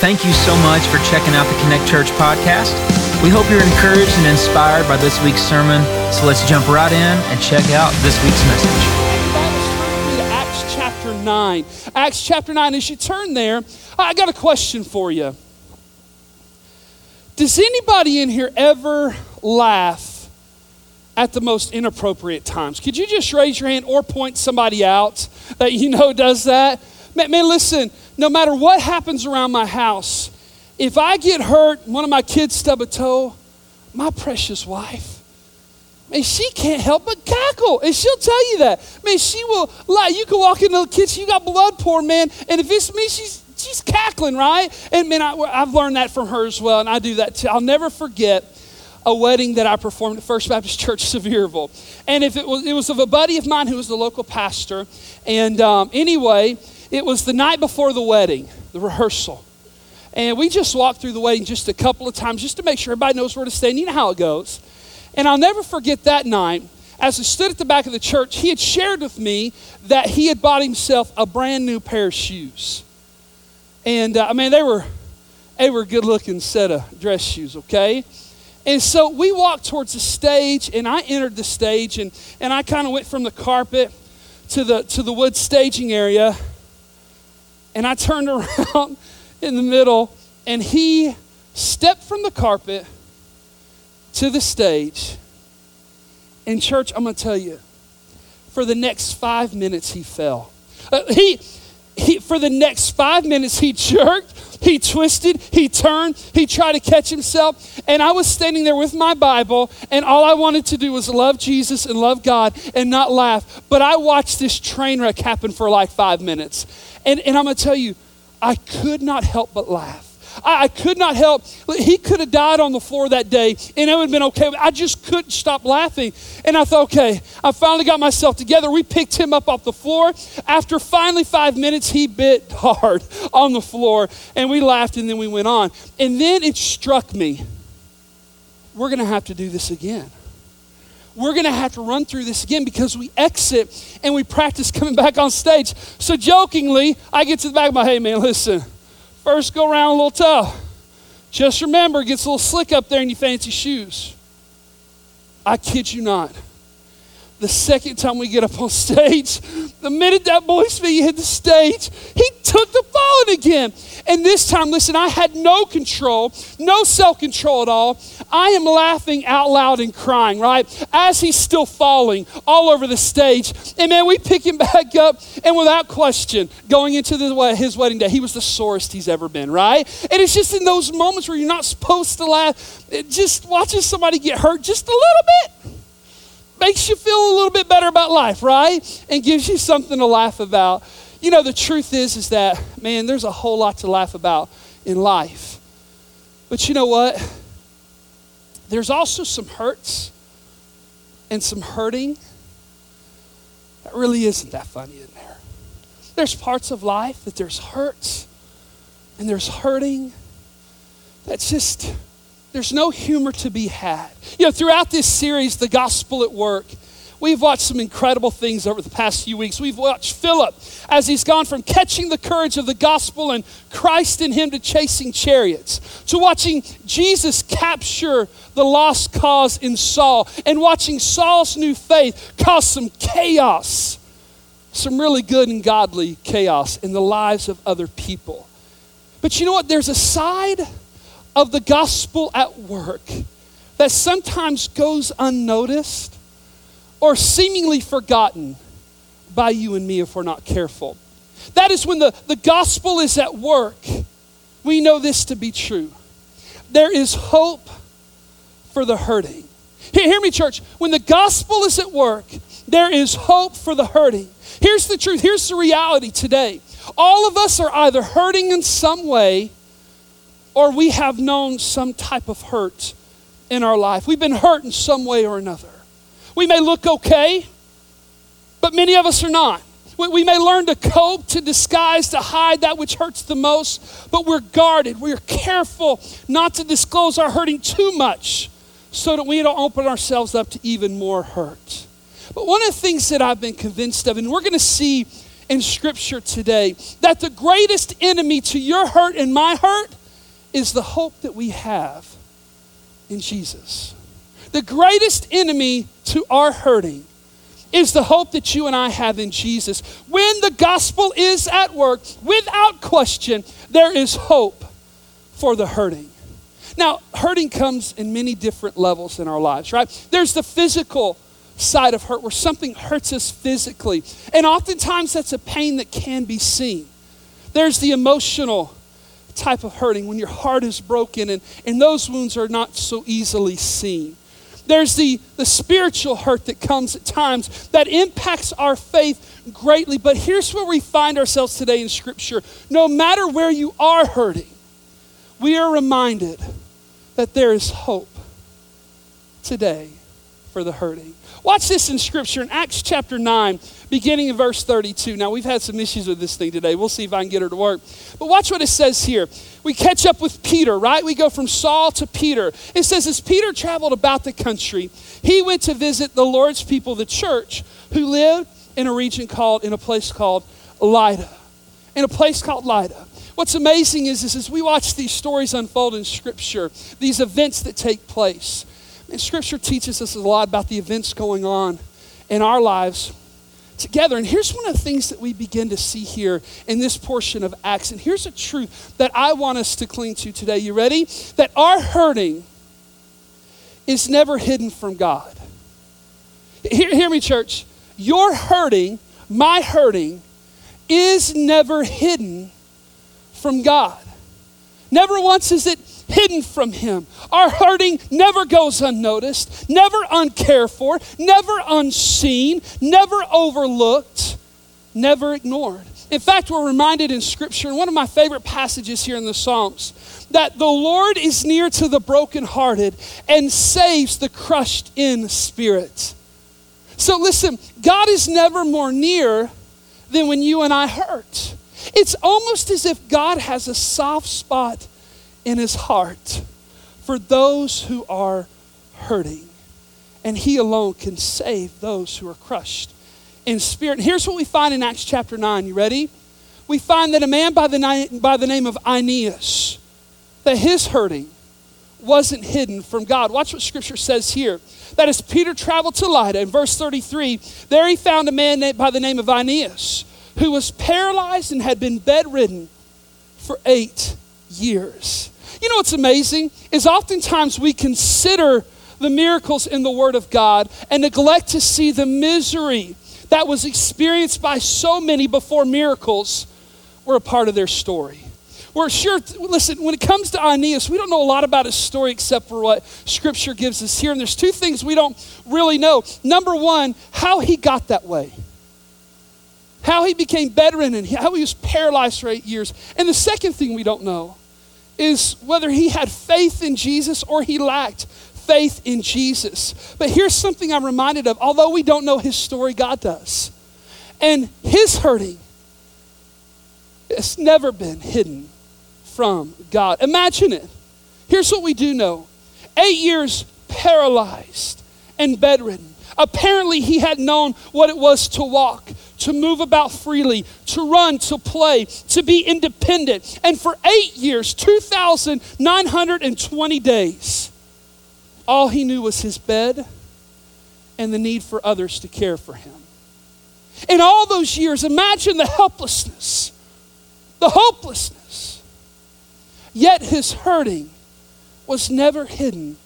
Thank you so much for checking out the Connect Church podcast. We hope you're encouraged and inspired by this week's sermon. So let's jump right in and check out this week's message. Acts chapter 9. Acts chapter 9. As you turn there, I got a question for you. Does anybody in here ever laugh at the most inappropriate times? Could you just raise your hand or point somebody out that you know does that? Man, listen, no matter what happens around my house, if I get hurt, one of my kids stub a toe, my precious wife, man, she can't help but cackle. And she'll tell you that. Man, she will lie. You can walk into the kitchen, you got blood pouring, man. And if it's me, she's she's cackling, right? And man, I, I've learned that from her as well, and I do that too. I'll never forget a wedding that I performed at First Baptist Church Sevierville. And if it was, it was of a buddy of mine who was the local pastor. And um, anyway, it was the night before the wedding, the rehearsal. And we just walked through the wedding just a couple of times just to make sure everybody knows where to stand. You know how it goes. And I'll never forget that night, as I stood at the back of the church, he had shared with me that he had bought himself a brand new pair of shoes. And uh, I mean, they were, they were a good looking set of dress shoes, okay? And so we walked towards the stage, and I entered the stage, and, and I kind of went from the carpet to the, to the wood staging area. And I turned around in the middle, and he stepped from the carpet to the stage. In church, I'm going to tell you, for the next five minutes, he fell. Uh, he, he, for the next five minutes, he jerked, he twisted, he turned, he tried to catch himself. And I was standing there with my Bible, and all I wanted to do was love Jesus and love God and not laugh. But I watched this train wreck happen for like five minutes. And, and I'm going to tell you, I could not help but laugh. I, I, could not help. He could have died on the floor that day and it would have been okay. I just couldn't stop laughing. And I thought, okay, I finally got myself together. We picked him up off the floor. After finally five minutes, he bit hard on the floor and we laughed and then we went on. And then it struck me we're going to have to do this again we're going to have to run through this again because we exit and we practice coming back on stage. So, jokingly, I get to the back of my, hey, man, listen, first go around a little tough. Just remember, it gets a little slick up there in your fancy shoes. I kid you not. The second time we get up on stage, the minute that boy's feet hit the stage, he took the falling again. And this time, listen, I had no control, no self control at all. I am laughing out loud and crying, right? As he's still falling all over the stage. And man, we pick him back up, and without question, going into the, his wedding day, he was the sorest he's ever been, right? And it's just in those moments where you're not supposed to laugh, just watching somebody get hurt just a little bit makes you feel a little bit better about life, right? And gives you something to laugh about. You know, the truth is, is that, man, there's a whole lot to laugh about in life. But you know what? There's also some hurts and some hurting that really isn't that funny in there. There's parts of life that there's hurts and there's hurting that's just there's no humor to be had. You know, throughout this series, The Gospel at Work, we've watched some incredible things over the past few weeks. We've watched Philip as he's gone from catching the courage of the gospel and Christ in him to chasing chariots, to watching Jesus capture the lost cause in Saul, and watching Saul's new faith cause some chaos, some really good and godly chaos in the lives of other people. But you know what? There's a side of the gospel at work that sometimes goes unnoticed or seemingly forgotten by you and me if we're not careful. That is when the, the gospel is at work. We know this to be true. There is hope for the hurting. Hear, hear me, church. When the gospel is at work, there is hope for the hurting. Here's the truth. Here's the reality today. All of us are either hurting in some way or we have known some type of hurt in our life. We've been hurt in some way or another. We may look okay, but many of us are not. We, may learn to cope, to disguise, to hide that which hurts the most, but we're guarded. We're careful not to disclose our hurting too much so that we don't open ourselves up to even more hurt. But one of the things that I've been convinced of, and we're going to see in Scripture today that the greatest enemy to your hurt and my hurt is the hope that we have in Jesus. The greatest enemy to our hurting is the hope that you and I have in Jesus. When the gospel is at work, without question, there is hope for the hurting. Now, hurting comes in many different levels in our lives, right? There's the physical side of hurt where something hurts us physically, and oftentimes that's a pain that can be seen. There's the emotional type of hurting when your heart is broken and, and those wounds are not so easily seen. There's the, the spiritual hurt that comes at times that impacts our faith greatly. But here's where we find ourselves today in Scripture. No matter where you are hurting, we are reminded that there is hope today for the hurting. Watch this in Scripture in Acts chapter 9, beginning in verse 32. Now, we've had some issues with this thing today. We'll see if I can get her to work. But watch what it says here. We catch up with Peter, right? We go from Saul to Peter. It says, as Peter traveled about the country, he went to visit the Lord's people, the church, who lived in a region called, in a place called Lydda. In a place called Lydda. What's amazing is, is as we watch these stories unfold in Scripture, these events that take place, and Scripture teaches us a lot about the events going on in our lives together. And here's one of the things that we begin to see here in this portion of Acts. And here's a truth that I want us to cling to today. You ready? That our hurting is never hidden from God. Hear, hear me, church. Your hurting, my hurting, is never hidden from God. Never once is it hidden from Him. Our hurting never goes unnoticed, never uncared for, never unseen, never overlooked, never ignored. In fact, we're reminded in Scripture, in one of my favorite passages here in the Psalms, that the Lord is near to the brokenhearted and saves the crushed in spirit. So listen, God is never more near than when you and I hurt. It's almost as if God has a soft spot in his heart for those who are hurting. And he alone can save those who are crushed in spirit. And here's what we find in Acts chapter 9. You ready? We find that a man by the, by the name of Aeneas, that his hurting wasn't hidden from God. Watch what scripture says here. That as Peter traveled to Lydda, in verse 33, there he found a man by the name of Aeneas who was paralyzed and had been bedridden for eight years. You know what's amazing is oftentimes we consider the miracles in the Word of God and neglect to see the misery that was experienced by so many before miracles were a part of their story. We're sure, listen, when it comes to Aeneas, we don't know a lot about his story except for what Scripture gives us here. And there's two things we don't really know. Number one, how he got that way how he became bedridden and how he was paralyzed for eight years. And the second thing we don't know is whether he had faith in Jesus or he lacked faith in Jesus. But here's something I'm reminded of. Although we don't know his story, God does. And his hurting has never been hidden from God. Imagine it. Here's what we do know eight years paralyzed and bedridden. Apparently, he had known what it was to walk, to move about freely, to run, to play, to be independent. And for eight years, 2,920 days, all he knew was his bed and the need for others to care for him. In all those years, imagine the helplessness, the hopelessness. Yet his hurting was never hidden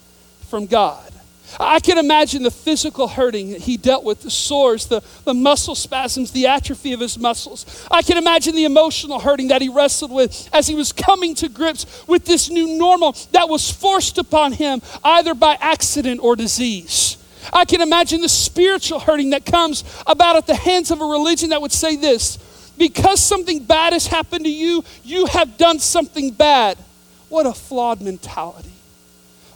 from God. I can imagine the physical hurting that he dealt with, the sores, the, the muscle spasms, the atrophy of his muscles. I can imagine the emotional hurting that he wrestled with as he was coming to grips with this new normal that was forced upon him either by accident or disease. I can imagine the spiritual hurting that comes about at the hands of a religion that would say this because something bad has happened to you, you have done something bad. What a flawed mentality.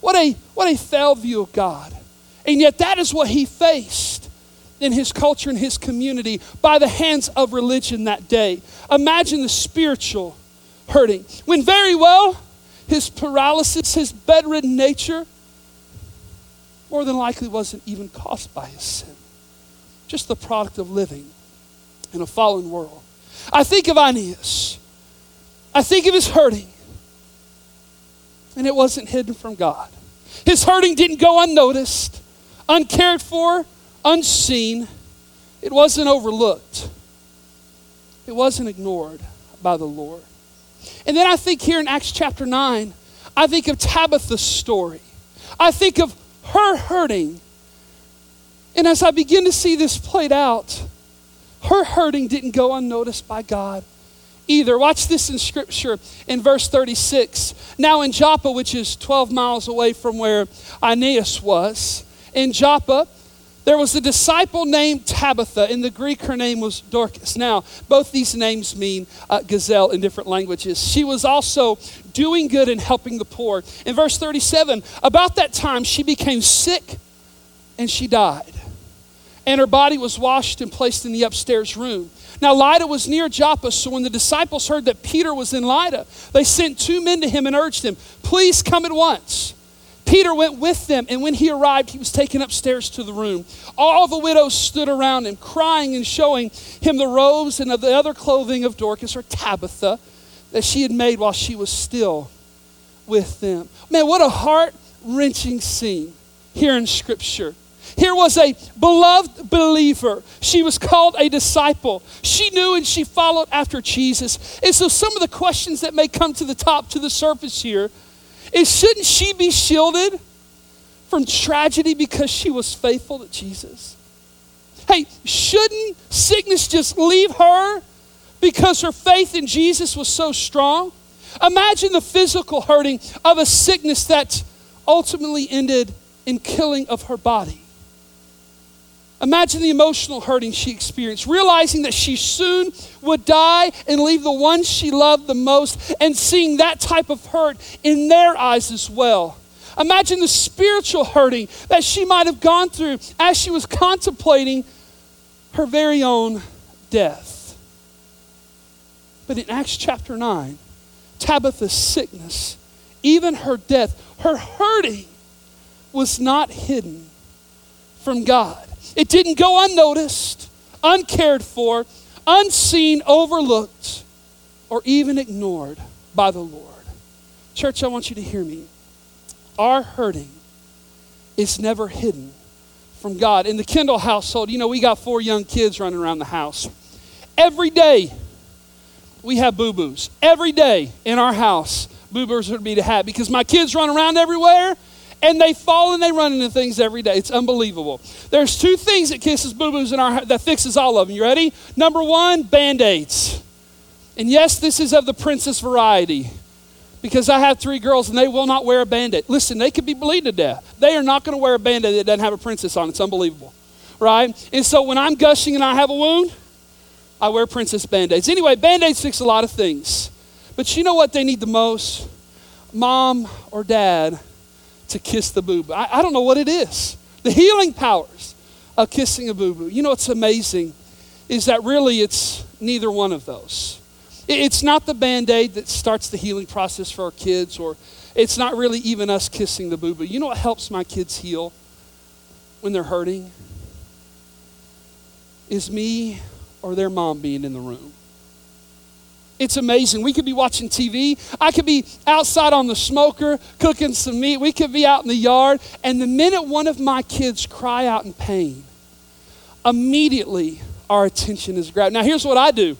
What a, what a failed view of God. And yet, that is what he faced in his culture and his community by the hands of religion that day. Imagine the spiritual hurting. When very well, his paralysis, his bedridden nature, more than likely wasn't even caused by his sin, just the product of living in a fallen world. I think of Aeneas. I think of his hurting. And it wasn't hidden from God. His hurting didn't go unnoticed, uncared for, unseen. It wasn't overlooked. It wasn't ignored by the Lord. And then I think here in Acts chapter 9, I think of Tabitha's story. I think of her hurting. And as I begin to see this played out, her hurting didn't go unnoticed by God either. Watch this in scripture in verse 36. Now in Joppa, which is 12 miles away from where Aeneas was, in Joppa, there was a disciple named Tabitha. In the Greek, her name was Dorcas. Now, both these names mean uh, gazelle in different languages. She was also doing good and helping the poor. In verse 37, about that time, she became sick and she died. And her body was washed and placed in the upstairs room. Now, Lydda was near Joppa, so when the disciples heard that Peter was in Lydda, they sent two men to him and urged him, Please come at once. Peter went with them, and when he arrived, he was taken upstairs to the room. All the widows stood around him, crying and showing him the robes and of the other clothing of Dorcas or Tabitha that she had made while she was still with them. Man, what a heart wrenching scene here in Scripture. Here was a beloved believer. She was called a disciple. She knew and she followed after Jesus. And so, some of the questions that may come to the top, to the surface here, is shouldn't she be shielded from tragedy because she was faithful to Jesus? Hey, shouldn't sickness just leave her because her faith in Jesus was so strong? Imagine the physical hurting of a sickness that ultimately ended in killing of her body. Imagine the emotional hurting she experienced, realizing that she soon would die and leave the ones she loved the most, and seeing that type of hurt in their eyes as well. Imagine the spiritual hurting that she might have gone through as she was contemplating her very own death. But in Acts chapter 9, Tabitha's sickness, even her death, her hurting was not hidden from God. It didn't go unnoticed, uncared for, unseen, overlooked, or even ignored by the Lord. Church, I want you to hear me. Our hurting is never hidden from God. In the Kendall household, you know, we got four young kids running around the house. Every day, we have boo boos. Every day in our house, boo boos would be to have because my kids run around everywhere and they fall and they run into things every day. It's unbelievable. There's two things that kisses boo boos in our that fixes all of them. You ready? Number one, band aids. And yes, this is of the princess variety because I have three girls and they will not wear a band aid. Listen, they could be bleeding to death. They are not going to wear a band aid that doesn't have a princess on. It's unbelievable, right? And so when I'm gushing and I have a wound, I wear princess band aids. Anyway, band aids fix a lot of things. But you know what they need the most? Mom or dad to kiss the boo boo. I, I don't know what it is. The healing powers of kissing a boo boo. You know what's amazing is that really it's neither one of those. It's not the band aid that starts the healing process for our kids, or it's not really even us kissing the boo boo. You know what helps my kids heal when they're hurting? Is me or their mom being in the room. It's amazing. We could be watching TV. I could be outside on the smoker cooking some meat. We could be out in the yard. And the minute one of my kids cry out in pain, immediately our attention is grabbed. Now, here's what I do.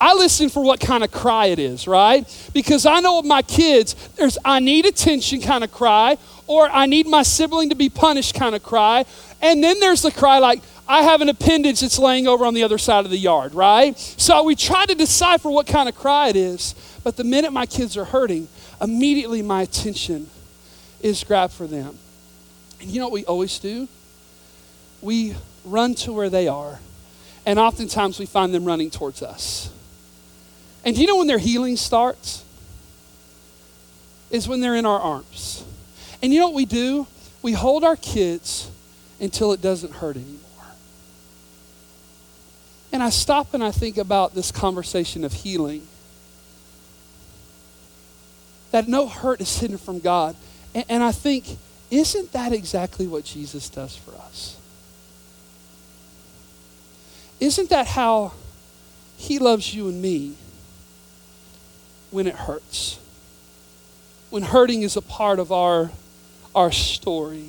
I listen for what kind of cry it is, right? Because I know with my kids, there's I need attention kind of cry, or I need my sibling to be punished kind of cry. And then there's the cry like, I have an appendage that's laying over on the other side of the yard, right? So we try to decipher what kind of cry it is. But the minute my kids are hurting, immediately my attention is grabbed for them. And you know what we always do? We run to where they are, and oftentimes we find them running towards us. And do you know when their healing starts? Is when they're in our arms. And you know what we do? We hold our kids until it doesn't hurt anymore. And I stop and I think about this conversation of healing. That no hurt is hidden from God. And, and I think, isn't that exactly what Jesus does for us? Isn't that how He loves you and me when it hurts. When hurting is a part of our, our story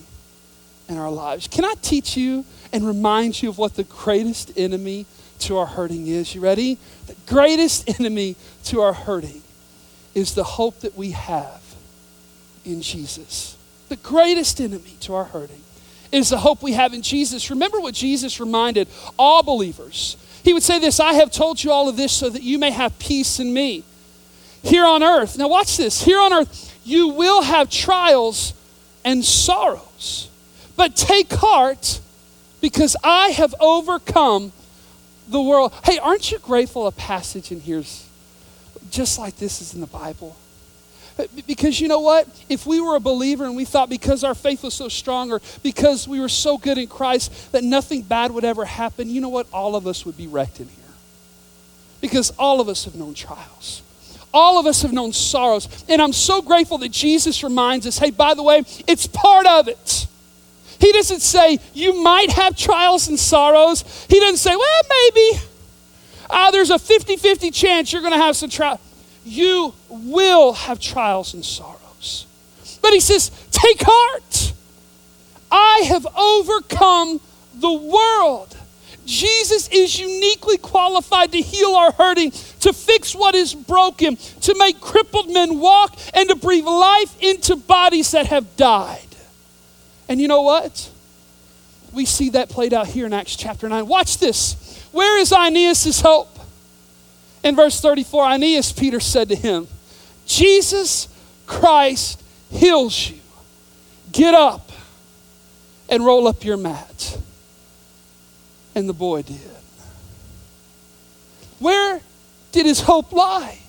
and our lives. Can I teach you and remind you of what the greatest enemy to our hurting is? You ready? The greatest enemy to our hurting is the hope that we have in Jesus. The greatest enemy to our hurting is the hope we have in Jesus. Remember what Jesus reminded all believers. He would say this I have told you all of this so that you may have peace in me. Here on earth, now watch this. Here on earth, you will have trials and sorrows. But take heart because I have overcome the world. Hey, aren't you grateful a passage in here's just like this is in the Bible? Uh, because you know what? If we were a believer and we thought because our faith was so strong or because we were so good in Christ that nothing bad would ever happen, you know what? All of us would be wrecked in here. Because all of us have known trials. All of us have known sorrows. And I'm so grateful that Jesus reminds us hey, by the way, it's part of it. He doesn't say, you might have trials and sorrows. He doesn't say, well, maybe. Uh, there's a 50 50 chance you're going to have some trials you will have trials and sorrows. But he says, Take heart. I have overcome the world. Jesus is uniquely qualified to heal our hurting, to fix what is broken, to make crippled men walk, and to breathe life into bodies that have died. And you know what? We see that played out here in Acts chapter 9. Watch this. Where is Aeneas' hope? In verse 34, Aeneas, Peter said to him, Jesus Christ heals you. Get up and roll up your mat. And the boy did. Where did his hope lie?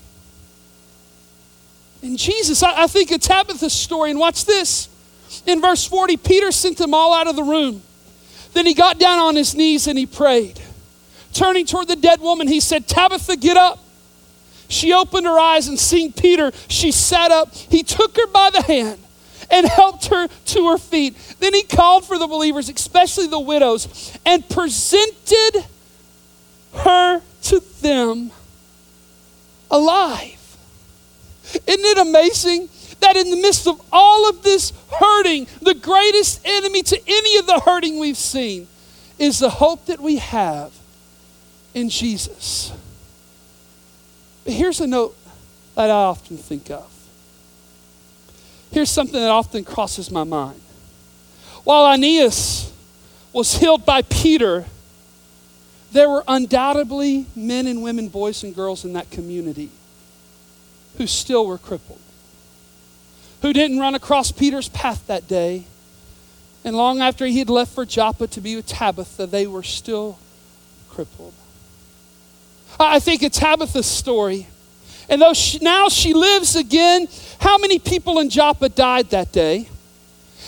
In Jesus. I, I think of Tabitha's story, and watch this. In verse 40, Peter sent them all out of the room. Then he got down on his knees and he prayed. Turning toward the dead woman, he said, Tabitha, get up. She opened her eyes and seeing Peter, she sat up. He took her by the hand and helped her to her feet. Then he called for the believers, especially the widows, and presented her to them alive. Isn't it amazing that in the midst of all of this hurting, the greatest enemy to any of the hurting we've seen is the hope that we have in Jesus. But here's a note that I often think of. Here's something that often crosses my mind. While Aeneas was healed by Peter, there were undoubtedly men and women, boys and girls in that community who still were crippled, who didn't run across Peter's path that day. And long after he had left for Joppa to be with Tabitha, they were still crippled. I think of Tabitha's story. And though she, now she lives again, how many people in Joppa died that day?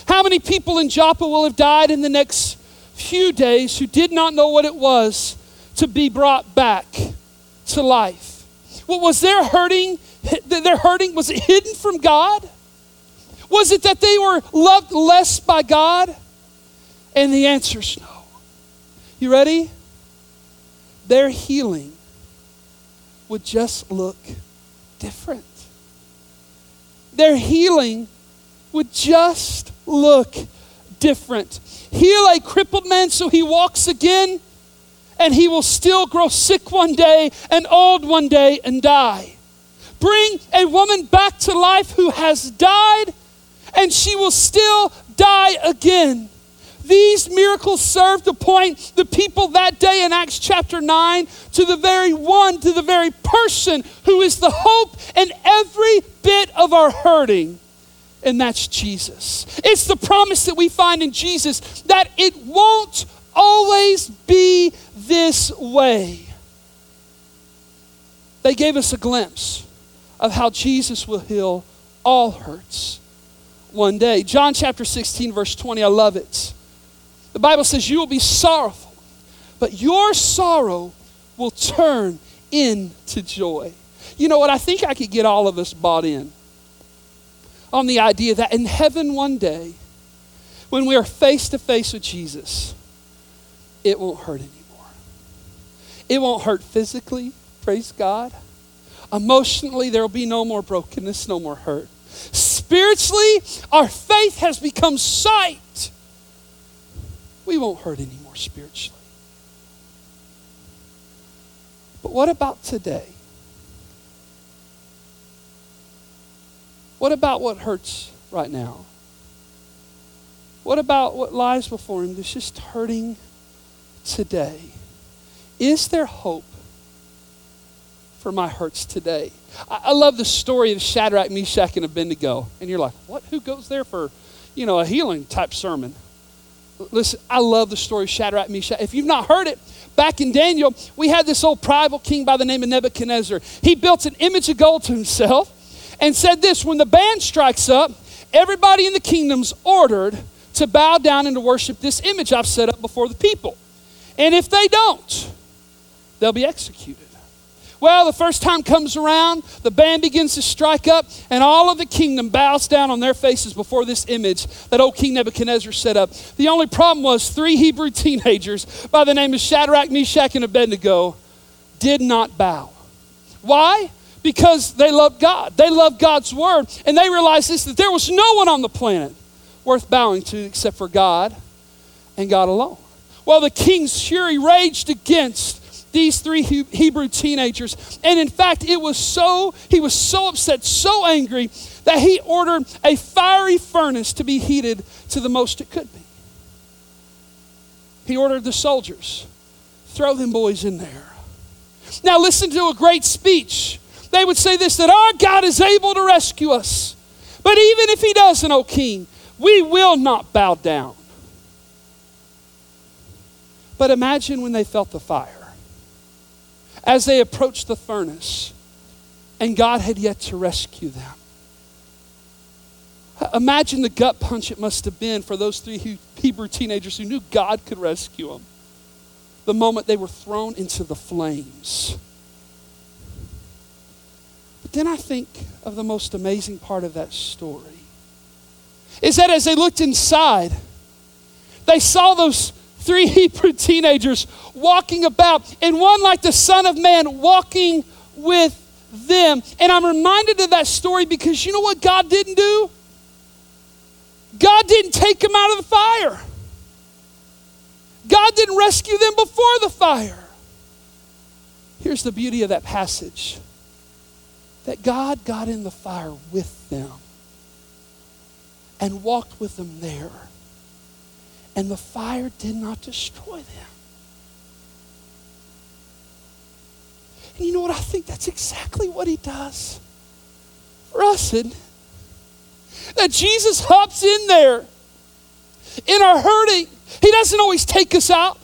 How many people in Joppa will have died in the next few days who did not know what it was to be brought back to life? What was their hurting? Their hurting was it hidden from God? Was it that they were loved less by God? And the answer is no. You ready? Their healing would just look different. Their healing would just look different. Heal a crippled man so he walks again, and he will still grow sick one day and old one day and die. Bring a woman back to life who has died, and she will still die again. These miracles serve to point the people that day in Acts chapter 9 to the very one, to the very person who is the hope in every bit of our hurting. And that's Jesus. It's the promise that we find in Jesus that it won't always be this way. They gave us a glimpse of how Jesus will heal all hurts one day. John chapter 16, verse 20, I love it. The Bible says you will be sorrowful, but your sorrow will turn into joy. You know what? I think I could get all of us bought in on the idea that in heaven one day, when we are face to face with Jesus, it won't hurt anymore. It won't hurt physically, Praise God. Emotionally, there will be no more brokenness, no more hurt. Spiritually, our faith has become sight. We won't hurt anymore spiritually. But what about today? What about what hurts right now? What about what lies before him that's just hurting today? Is there hope for my hurts today? I, I love the story of Shadrach, Meshach, and Abednego. And you're like, what? Who goes there for, you know, a healing type sermon? Listen, I love the story of Shadrach, Meshach. If you've not heard it, back in Daniel, we had this old prideful king by the name of Nebuchadnezzar. He built an image of gold to himself and said this when the band strikes up, everybody in the kingdom's ordered to bow down and to worship this image I've set up before the people. And if they don't, they'll be executed. Well, the first time comes around, the band begins to strike up, and all of the kingdom bows down on their faces before this image that old King Nebuchadnezzar set up. The only problem was three Hebrew teenagers by the name of Shadrach, Meshach, and Abednego did not bow. Why? Because they loved God. They loved God's word, and they realized this that there was no one on the planet worth bowing to except for God and God alone. Well, the king's fury raged against these three Hebrew teenagers. And in fact, it was so, he was so upset, so angry, that he ordered a fiery furnace to be heated to the most it could be. He ordered the soldiers, throw them boys in there. Now, listen to a great speech. They would say this that our God is able to rescue us. But even if he doesn't, O king, we will not bow down. But imagine when they felt the fire as they approached the furnace, and God had yet to rescue them. Imagine the gut punch it must have been for those three Hebrew teenagers who knew God could rescue them the moment they were thrown into the flames. But then I think of the most amazing part of that story is that as they looked inside, they saw those three Hebrew teenagers walking about, and one like the Son of Man walking with them. And I'm reminded of that story because you know what God didn't do? God didn't take them out of the fire. God didn't rescue them before the fire. Here's the beauty of that passage that God got in the fire with them and walked with them there and the fire did not destroy them. And you know what? I think that's exactly what he does for us. And that Jesus hops in there in our hurting. He doesn't always take us out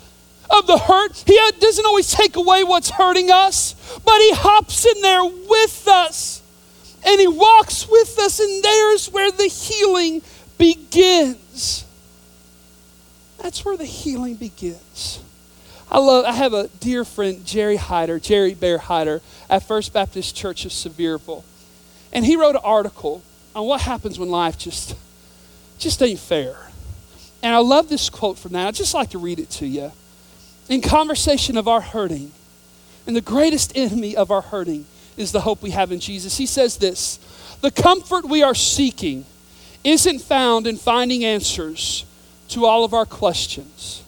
of the hurt, He doesn't always take away what's hurting us, but He hops in there with us and He walks with us, and there's where the healing begins. That's where the healing begins. I love I have a dear friend, Jerry Hyder, Jerry Bear Hyder, at First Baptist Church of Sevierville. And he wrote an article on what happens when life just just ain't fair. And I love this quote from that. I'd just like to read it to you. In conversation of our hurting, and the greatest enemy of our hurting is the hope we have in Jesus. He says this The comfort we are seeking isn't found in finding answers to all of our questions,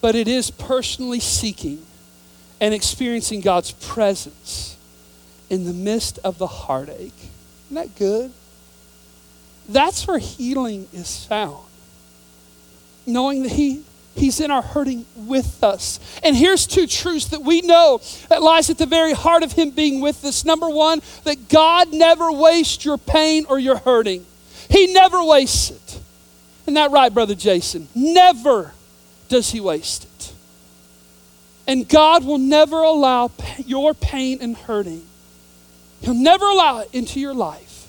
but it is personally seeking and experiencing God's presence in the midst of the heartache. Isn't that good? That's where healing is found. Knowing that He He's in our hurting with us. And here's two truths that we know that lies at the very heart of him being with us. Number 1, that God never wastes your pain or your hurting. He never wastes it. Isn't that right, Brother Jason? Never does he waste it. And God will never allow your pain and hurting, He'll never allow it into your life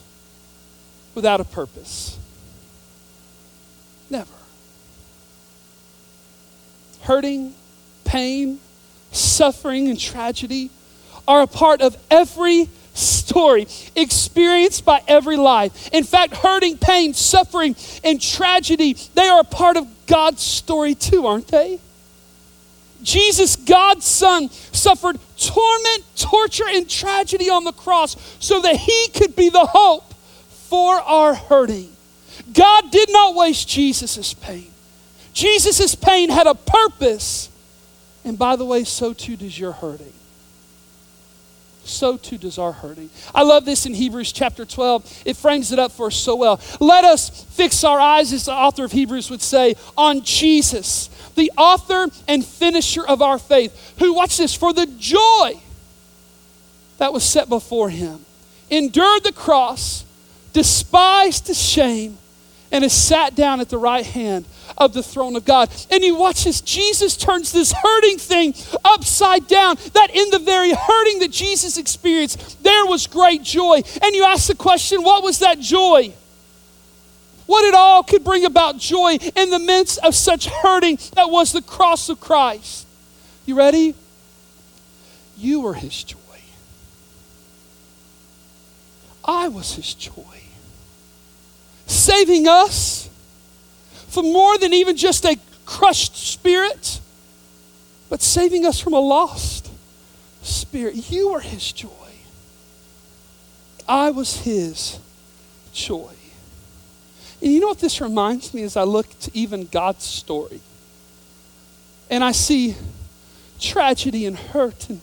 without a purpose. Never. Hurting, pain, suffering, and tragedy are a part of every story experienced by every life. In fact, hurting, pain, suffering, and tragedy, they are a part of God's story too, aren't they? Jesus, God's Son, suffered torment, torture, and tragedy on the cross so that he could be the hope for our hurting. God did not waste Jesus' pain. Jesus' pain had a purpose. And by the way, so too does your hurting so too does our hurting. I love this in Hebrews chapter 12. It frames it up for us so well. Let us fix our eyes, as the author of Hebrews would say, on Jesus, the author and finisher of our faith, who, watch this, for the joy that was set before him, endured the cross, despised the shame, and has sat down at the right hand of the throne of God. And you watch as Jesus turns this hurting thing upside down. That in the very hurting that Jesus experienced, there was great joy. And you ask the question, what was that joy? What it all could bring about joy in the midst of such hurting that was the cross of Christ. You ready? You were his joy. I was his joy. Saving us for more than even just a crushed spirit, but saving us from a lost spirit. You were his joy. I was his joy. And you know what this reminds me as I look to even God's story? And I see tragedy and hurt and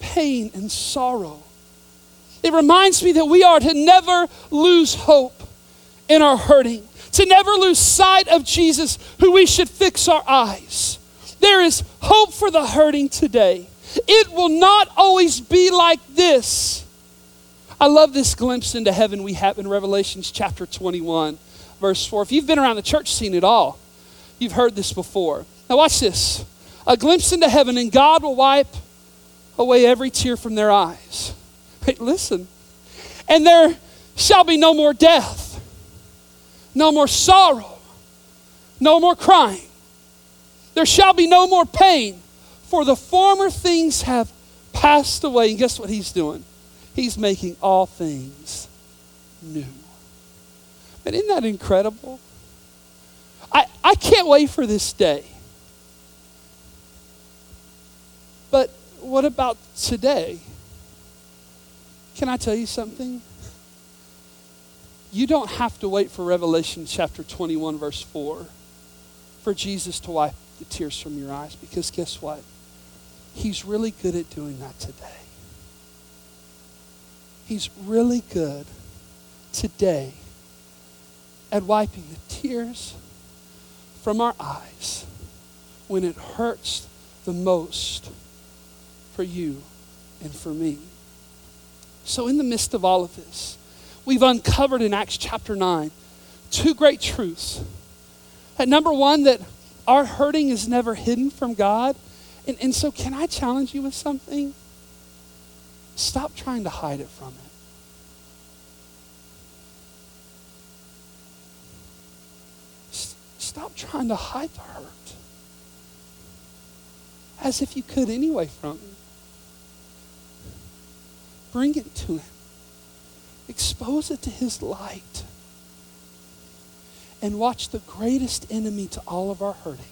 pain and sorrow. It reminds me that we are to never lose hope in our hurting to never lose sight of Jesus, who we should fix our eyes. There is hope for the hurting today. It will not always be like this. I love this glimpse into heaven we have in Revelations chapter 21, verse 4. If you've been around the church, seen it all, you've heard this before. Now, watch this a glimpse into heaven, and God will wipe away every tear from their eyes. Hey, listen. And there shall be no more death no more sorrow, no more crying. There shall be no more pain, for the former things have passed away. And guess what he's doing? He's making all things new. But isn't that incredible? I, I can't wait for this day. But what about today? Can I tell you something? You don't have to wait for Revelation chapter 21, verse 4, for Jesus to wipe the tears from your eyes, because guess what? He's really good at doing that today. He's really good today at wiping the tears from our eyes when it hurts the most for you and for me. So, in the midst of all of this, we've uncovered in Acts chapter 9 two great truths. That number one, that our hurting is never hidden from God. And, and so, can I challenge you with something? Stop trying to hide it from Him. stop trying to hide the hurt as if you could anyway from Him. Bring it to Him. Expose it to His light. And watch the greatest enemy to all of our hurting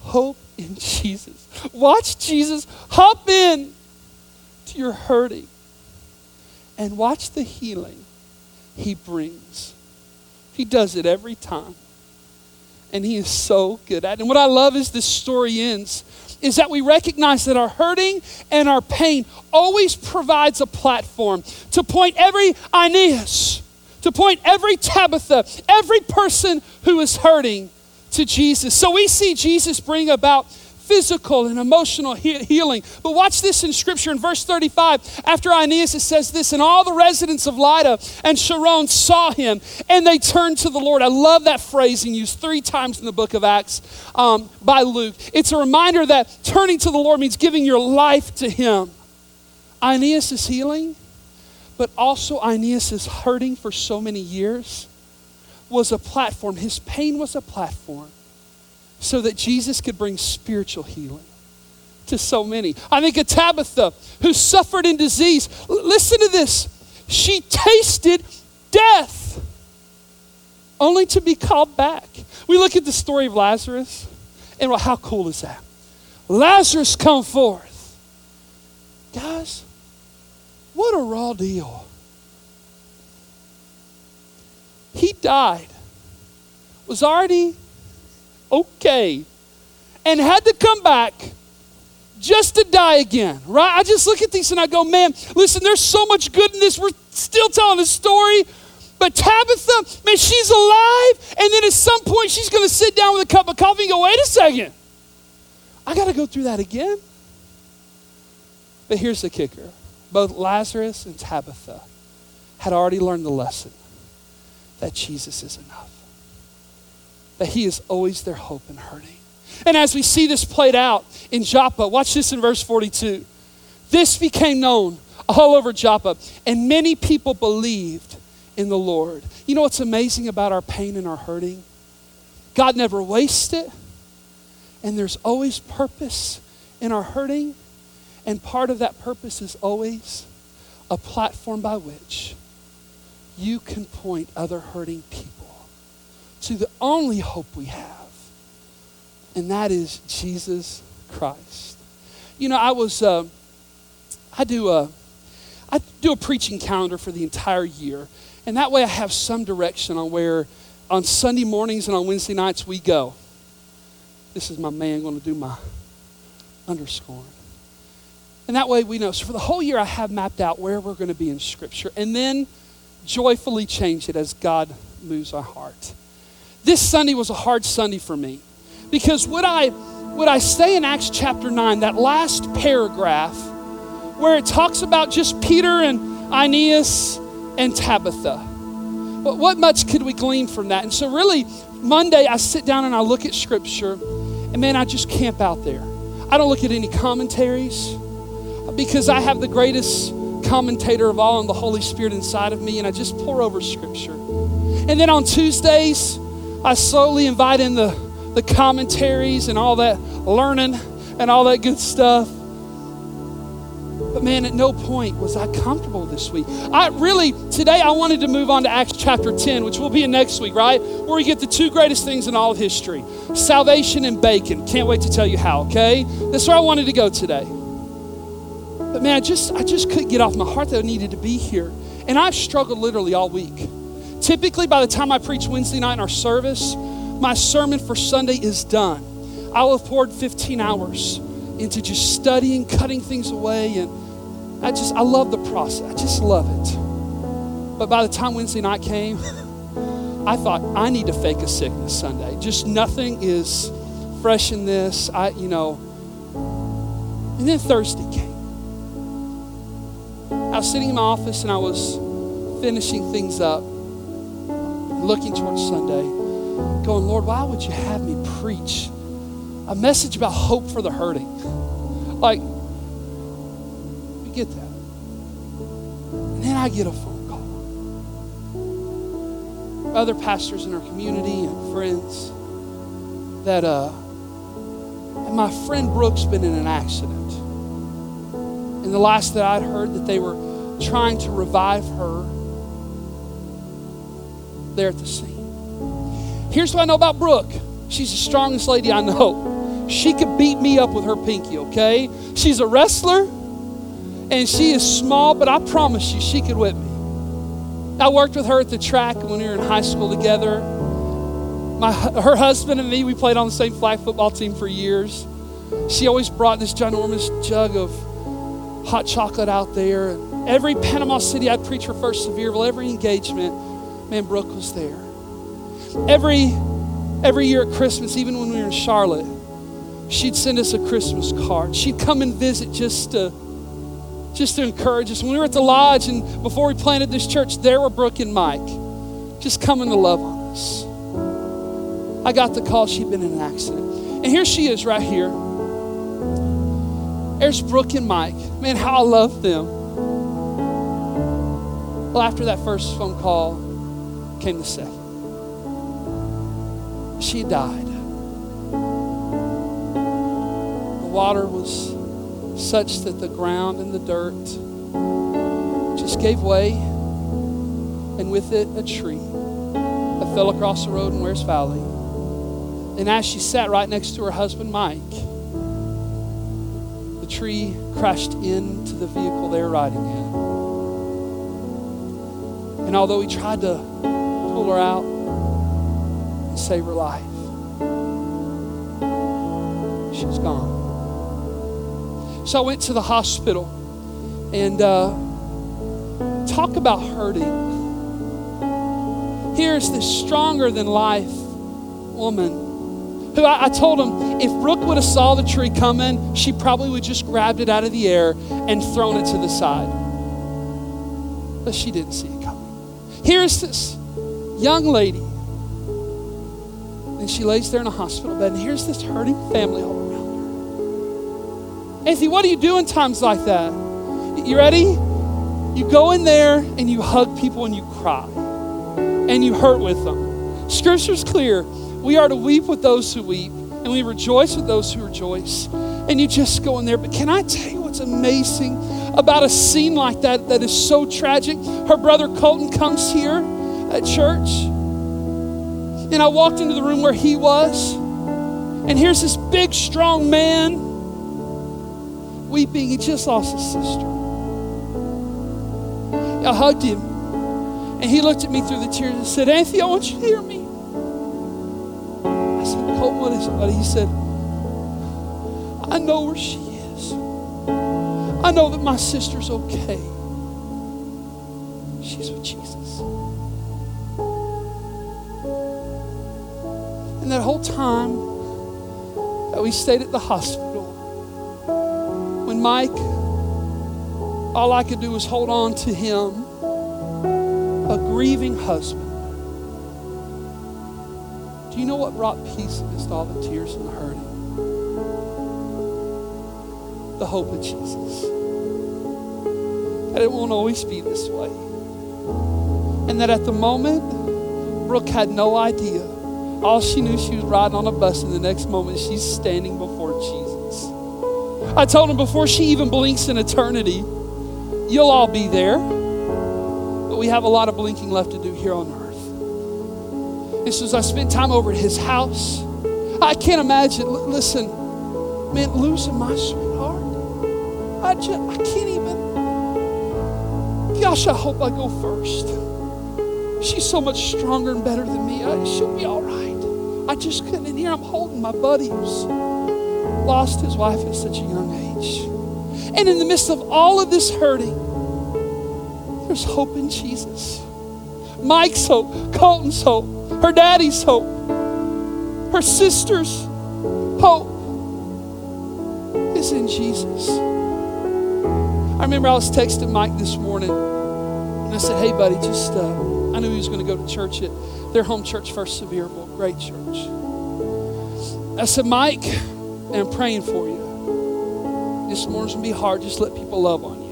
hope in Jesus. Watch Jesus hop in to your hurting and watch the healing He brings. He does it every time. And He is so good at it. And what I love is this story ends is that we recognize that our hurting and our pain always provides a platform to point every Aeneas, to point every Tabitha, every person who is hurting to Jesus. So we see Jesus bring about physical and emotional he- healing. But watch this in Scripture in verse 35. After Aeneas, it says this, and all the residents of Lydda and Sharon saw him, and they turned to the Lord. I love that phrasing used three times in the book of Acts um, by Luke. It's a reminder that turning to the Lord means giving your life to Him. Aeneas is healing, but also Aeneas is hurting for so many years was a platform. His pain was a platform so that Jesus could bring spiritual healing to so many. I think of Tabitha, who suffered in disease. L- listen to this. She tasted death only to be called back. We look at the story of Lazarus, and well, how cool is that? Lazarus come forth. Guys, what a raw deal. He died, was already okay, and had to come back just to die again, right? I just look at these and I go, man, listen, there's so much good in this. We're still telling a story. But Tabitha, man, she's alive. And then at some point, she's going to sit down with a cup of coffee and go, wait a second. I got to go through that again. But here's the kicker both Lazarus and Tabitha had already learned the lesson that Jesus is enough, that he is always their hope in hurting. And as we see this played out in Joppa, watch this in verse 42. This became known all over Joppa, and many people believed in the Lord. You know what's amazing about our pain and our hurting? God never wastes it, and there's always purpose in our hurting, and part of that purpose is always a platform by which you can point other hurting people to the only hope we have and that is Jesus Christ. You know, I was, uh, I do a, I do a preaching calendar for the entire year, and that way I have some direction on where on Sunday mornings and on Wednesday nights we go. This is my man going to do my underscoring. And that way we know. So for the whole year, I have mapped out where we're going to be in Scripture and then joyfully change it as God moves our heart. This Sunday was a hard Sunday for me. Because what I what I say in Acts chapter 9, that last paragraph, where it talks about just Peter and Aeneas and Tabitha. But what much could we glean from that? And so really, Monday I sit down and I look at scripture, and man, I just camp out there. I don't look at any commentaries because I have the greatest commentator of all and the Holy Spirit inside of me, and I just pour over scripture. And then on Tuesdays, I slowly invite in the the commentaries and all that learning and all that good stuff. But man, at no point was I comfortable this week. I really, today I wanted to move on to Acts chapter 10, which will be in next week, right? Where we get the two greatest things in all of history salvation and bacon. Can't wait to tell you how, okay? That's where I wanted to go today. But man, I just, I just couldn't get off my heart that I needed to be here. And I've struggled literally all week. Typically, by the time I preach Wednesday night in our service, my sermon for Sunday is done. I will have poured 15 hours into just studying, cutting things away, and I just, I love the process. I just love it. But by the time Wednesday night came, I thought, I need to fake a sickness Sunday. Just nothing is fresh in this. I, you know. And then Thursday came. I was sitting in my office and I was finishing things up, looking towards Sunday going, Lord, why would you have me preach a message about hope for the hurting? Like, you get that. And then I get a phone call. Other pastors in our community and friends that, uh, and my friend Brooke's been in an accident. And the last that I'd heard that they were trying to revive her there at the scene. Here's what I know about Brooke she's the strongest lady I know. She could beat me up with her pinky, okay? She's a wrestler and she is small, but I promise you, she could whip me. I worked with her at the track when we were in high school together. My, her husband and me, we played on the same flag football team for years. She always brought this ginormous jug of hot chocolate out there. Every Panama City I'd preach for First Sevierville, every engagement, man, Brooke was there. Every, every year at Christmas, even when we were in Charlotte, she'd send us a Christmas card. She'd come and visit just to, just to encourage us. When we were at the lodge and before we planted this church, there were Brooke and Mike just coming to love on us. I got the call she'd been in an accident. And here she is right here. There's Brooke and Mike. Man, how I love them. Well, after that first phone call came the second she died. The water was such that the ground and the dirt just gave way, and with it, a tree that fell across the road in Wears Valley. And as she sat right next to her husband, Mike, the tree crashed into the vehicle they were riding in. And although he tried to her out and save her life, She's gone. So I went to the hospital and uh, talk about hurting. Here's this stronger than life woman who I, I, told him if Brooke would have saw the tree coming, she probably would just grabbed it out of the air and thrown it to the side. But she didn't see it coming. Here's this young lady, and she lays there in a hospital bed, and here's this hurting family all around her. Anthony, what do you do in times like that? You ready? You go in there and you hug people and you cry and you hurt with them. Scripture's clear. We are to weep with those who weep, and we rejoice with those who rejoice. And you just go in there. But can I tell you what's amazing about a scene like that that is so tragic? Her brother Colton comes here at church, and I walked into the room where he was, and here's this big, strong man weeping. He just lost his sister. I hugged him, and he looked at me through the tears and said, Anthony, I want you to hear me. I said, Colt, what is it? He said, I know where she is. I know that my sister's okay. She's with Jesus. That whole time that we stayed at the hospital, when Mike, all I could do was hold on to him, a grieving husband do you know what brought peace amidst all the tears and the hurting? The hope of Jesus. That it won't always be this way. And that at the moment, Brooke had no idea. All she knew, she was riding on a bus, and the next moment, she's standing before Jesus. I told him before she even blinks in eternity, you'll all be there. But we have a lot of blinking left to do here on earth. And as I spent time over at his house, I can't imagine. Listen, man, losing my sweetheart. I just, I can't even. Gosh, I hope I go first. She's so much stronger and better than me. I, she'll be all right. I just couldn't. And here I'm holding my buddy who's lost his wife at such a young age. And in the midst of all of this hurting, there's hope in Jesus. Mike's hope, Colton's hope, her daddy's hope, her sister's hope is in Jesus. I remember I was texting Mike this morning and I said, Hey, buddy, just, uh, I knew he was going to go to church at their home church, First Sevierville, great church. I said, Mike, I'm praying for you. This morning's going to be hard. Just let people love on you.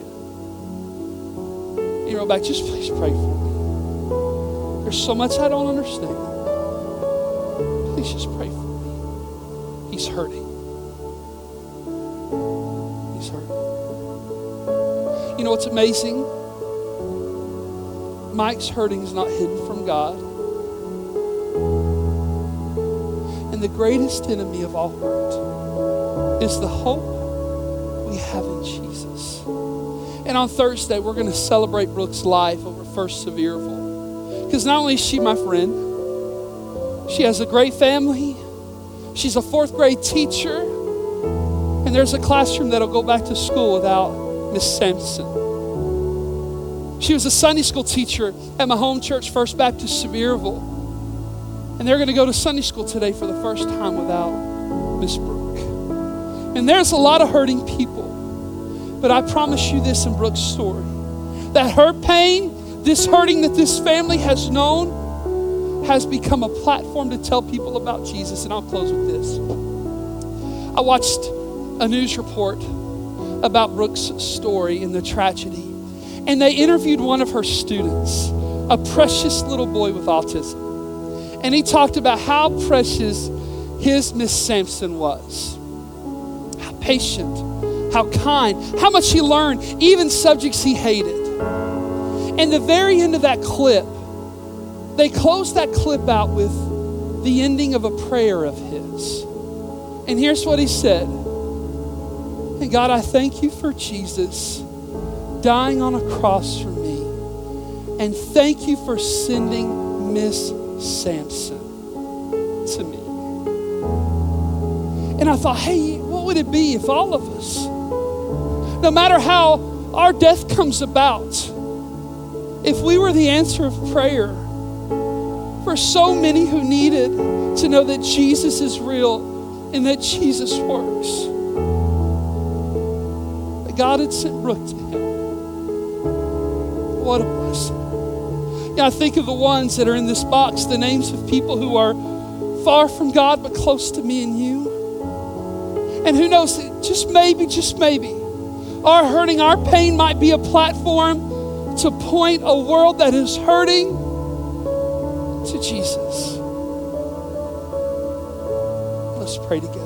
You wrote back, just please pray for me. There's so much I don't understand. Please just pray for me. He's hurting. He's hurting. You know what's amazing? Mike's hurting is not hidden from God. And the greatest enemy of all hurt is the hope we have in Jesus. And on Thursday, we're going to celebrate Brooke's life over First Sevierville. Because not only is she my friend, she has a great family. She's a fourth grade teacher. And there's a classroom that'll go back to school without Miss Sampson. She was a Sunday school teacher at my home church, First Baptist Sevierville. And they're going to go to Sunday school today for the first time without Miss Brooke. And there's a lot of hurting people. But I promise you this in Brooke's story that her pain this hurting that this family has known has become a platform to tell people about Jesus. And I'll close with this. I watched a news report about Brooke's story and the tragedy. And they interviewed one of her students, a precious little boy with autism. And he talked about how precious his Miss Sampson was. How patient, how kind, how much he learned, even subjects he hated. And the very end of that clip, they closed that clip out with the ending of a prayer of his. And here's what he said And God, I thank you for Jesus dying on a cross for me. And thank you for sending Miss Sampson to me. And I thought, hey, what would it be if all of us, no matter how our death comes about, if we were the answer of prayer for so many who needed to know that Jesus is real and that Jesus works, God had sent Brooke to him. What a blessing. I think of the ones that are in this box, the names of people who are far from God but close to me and you. And who knows, just maybe, just maybe, our hurting, our pain might be a platform to point a world that is hurting to Jesus. Let's pray together.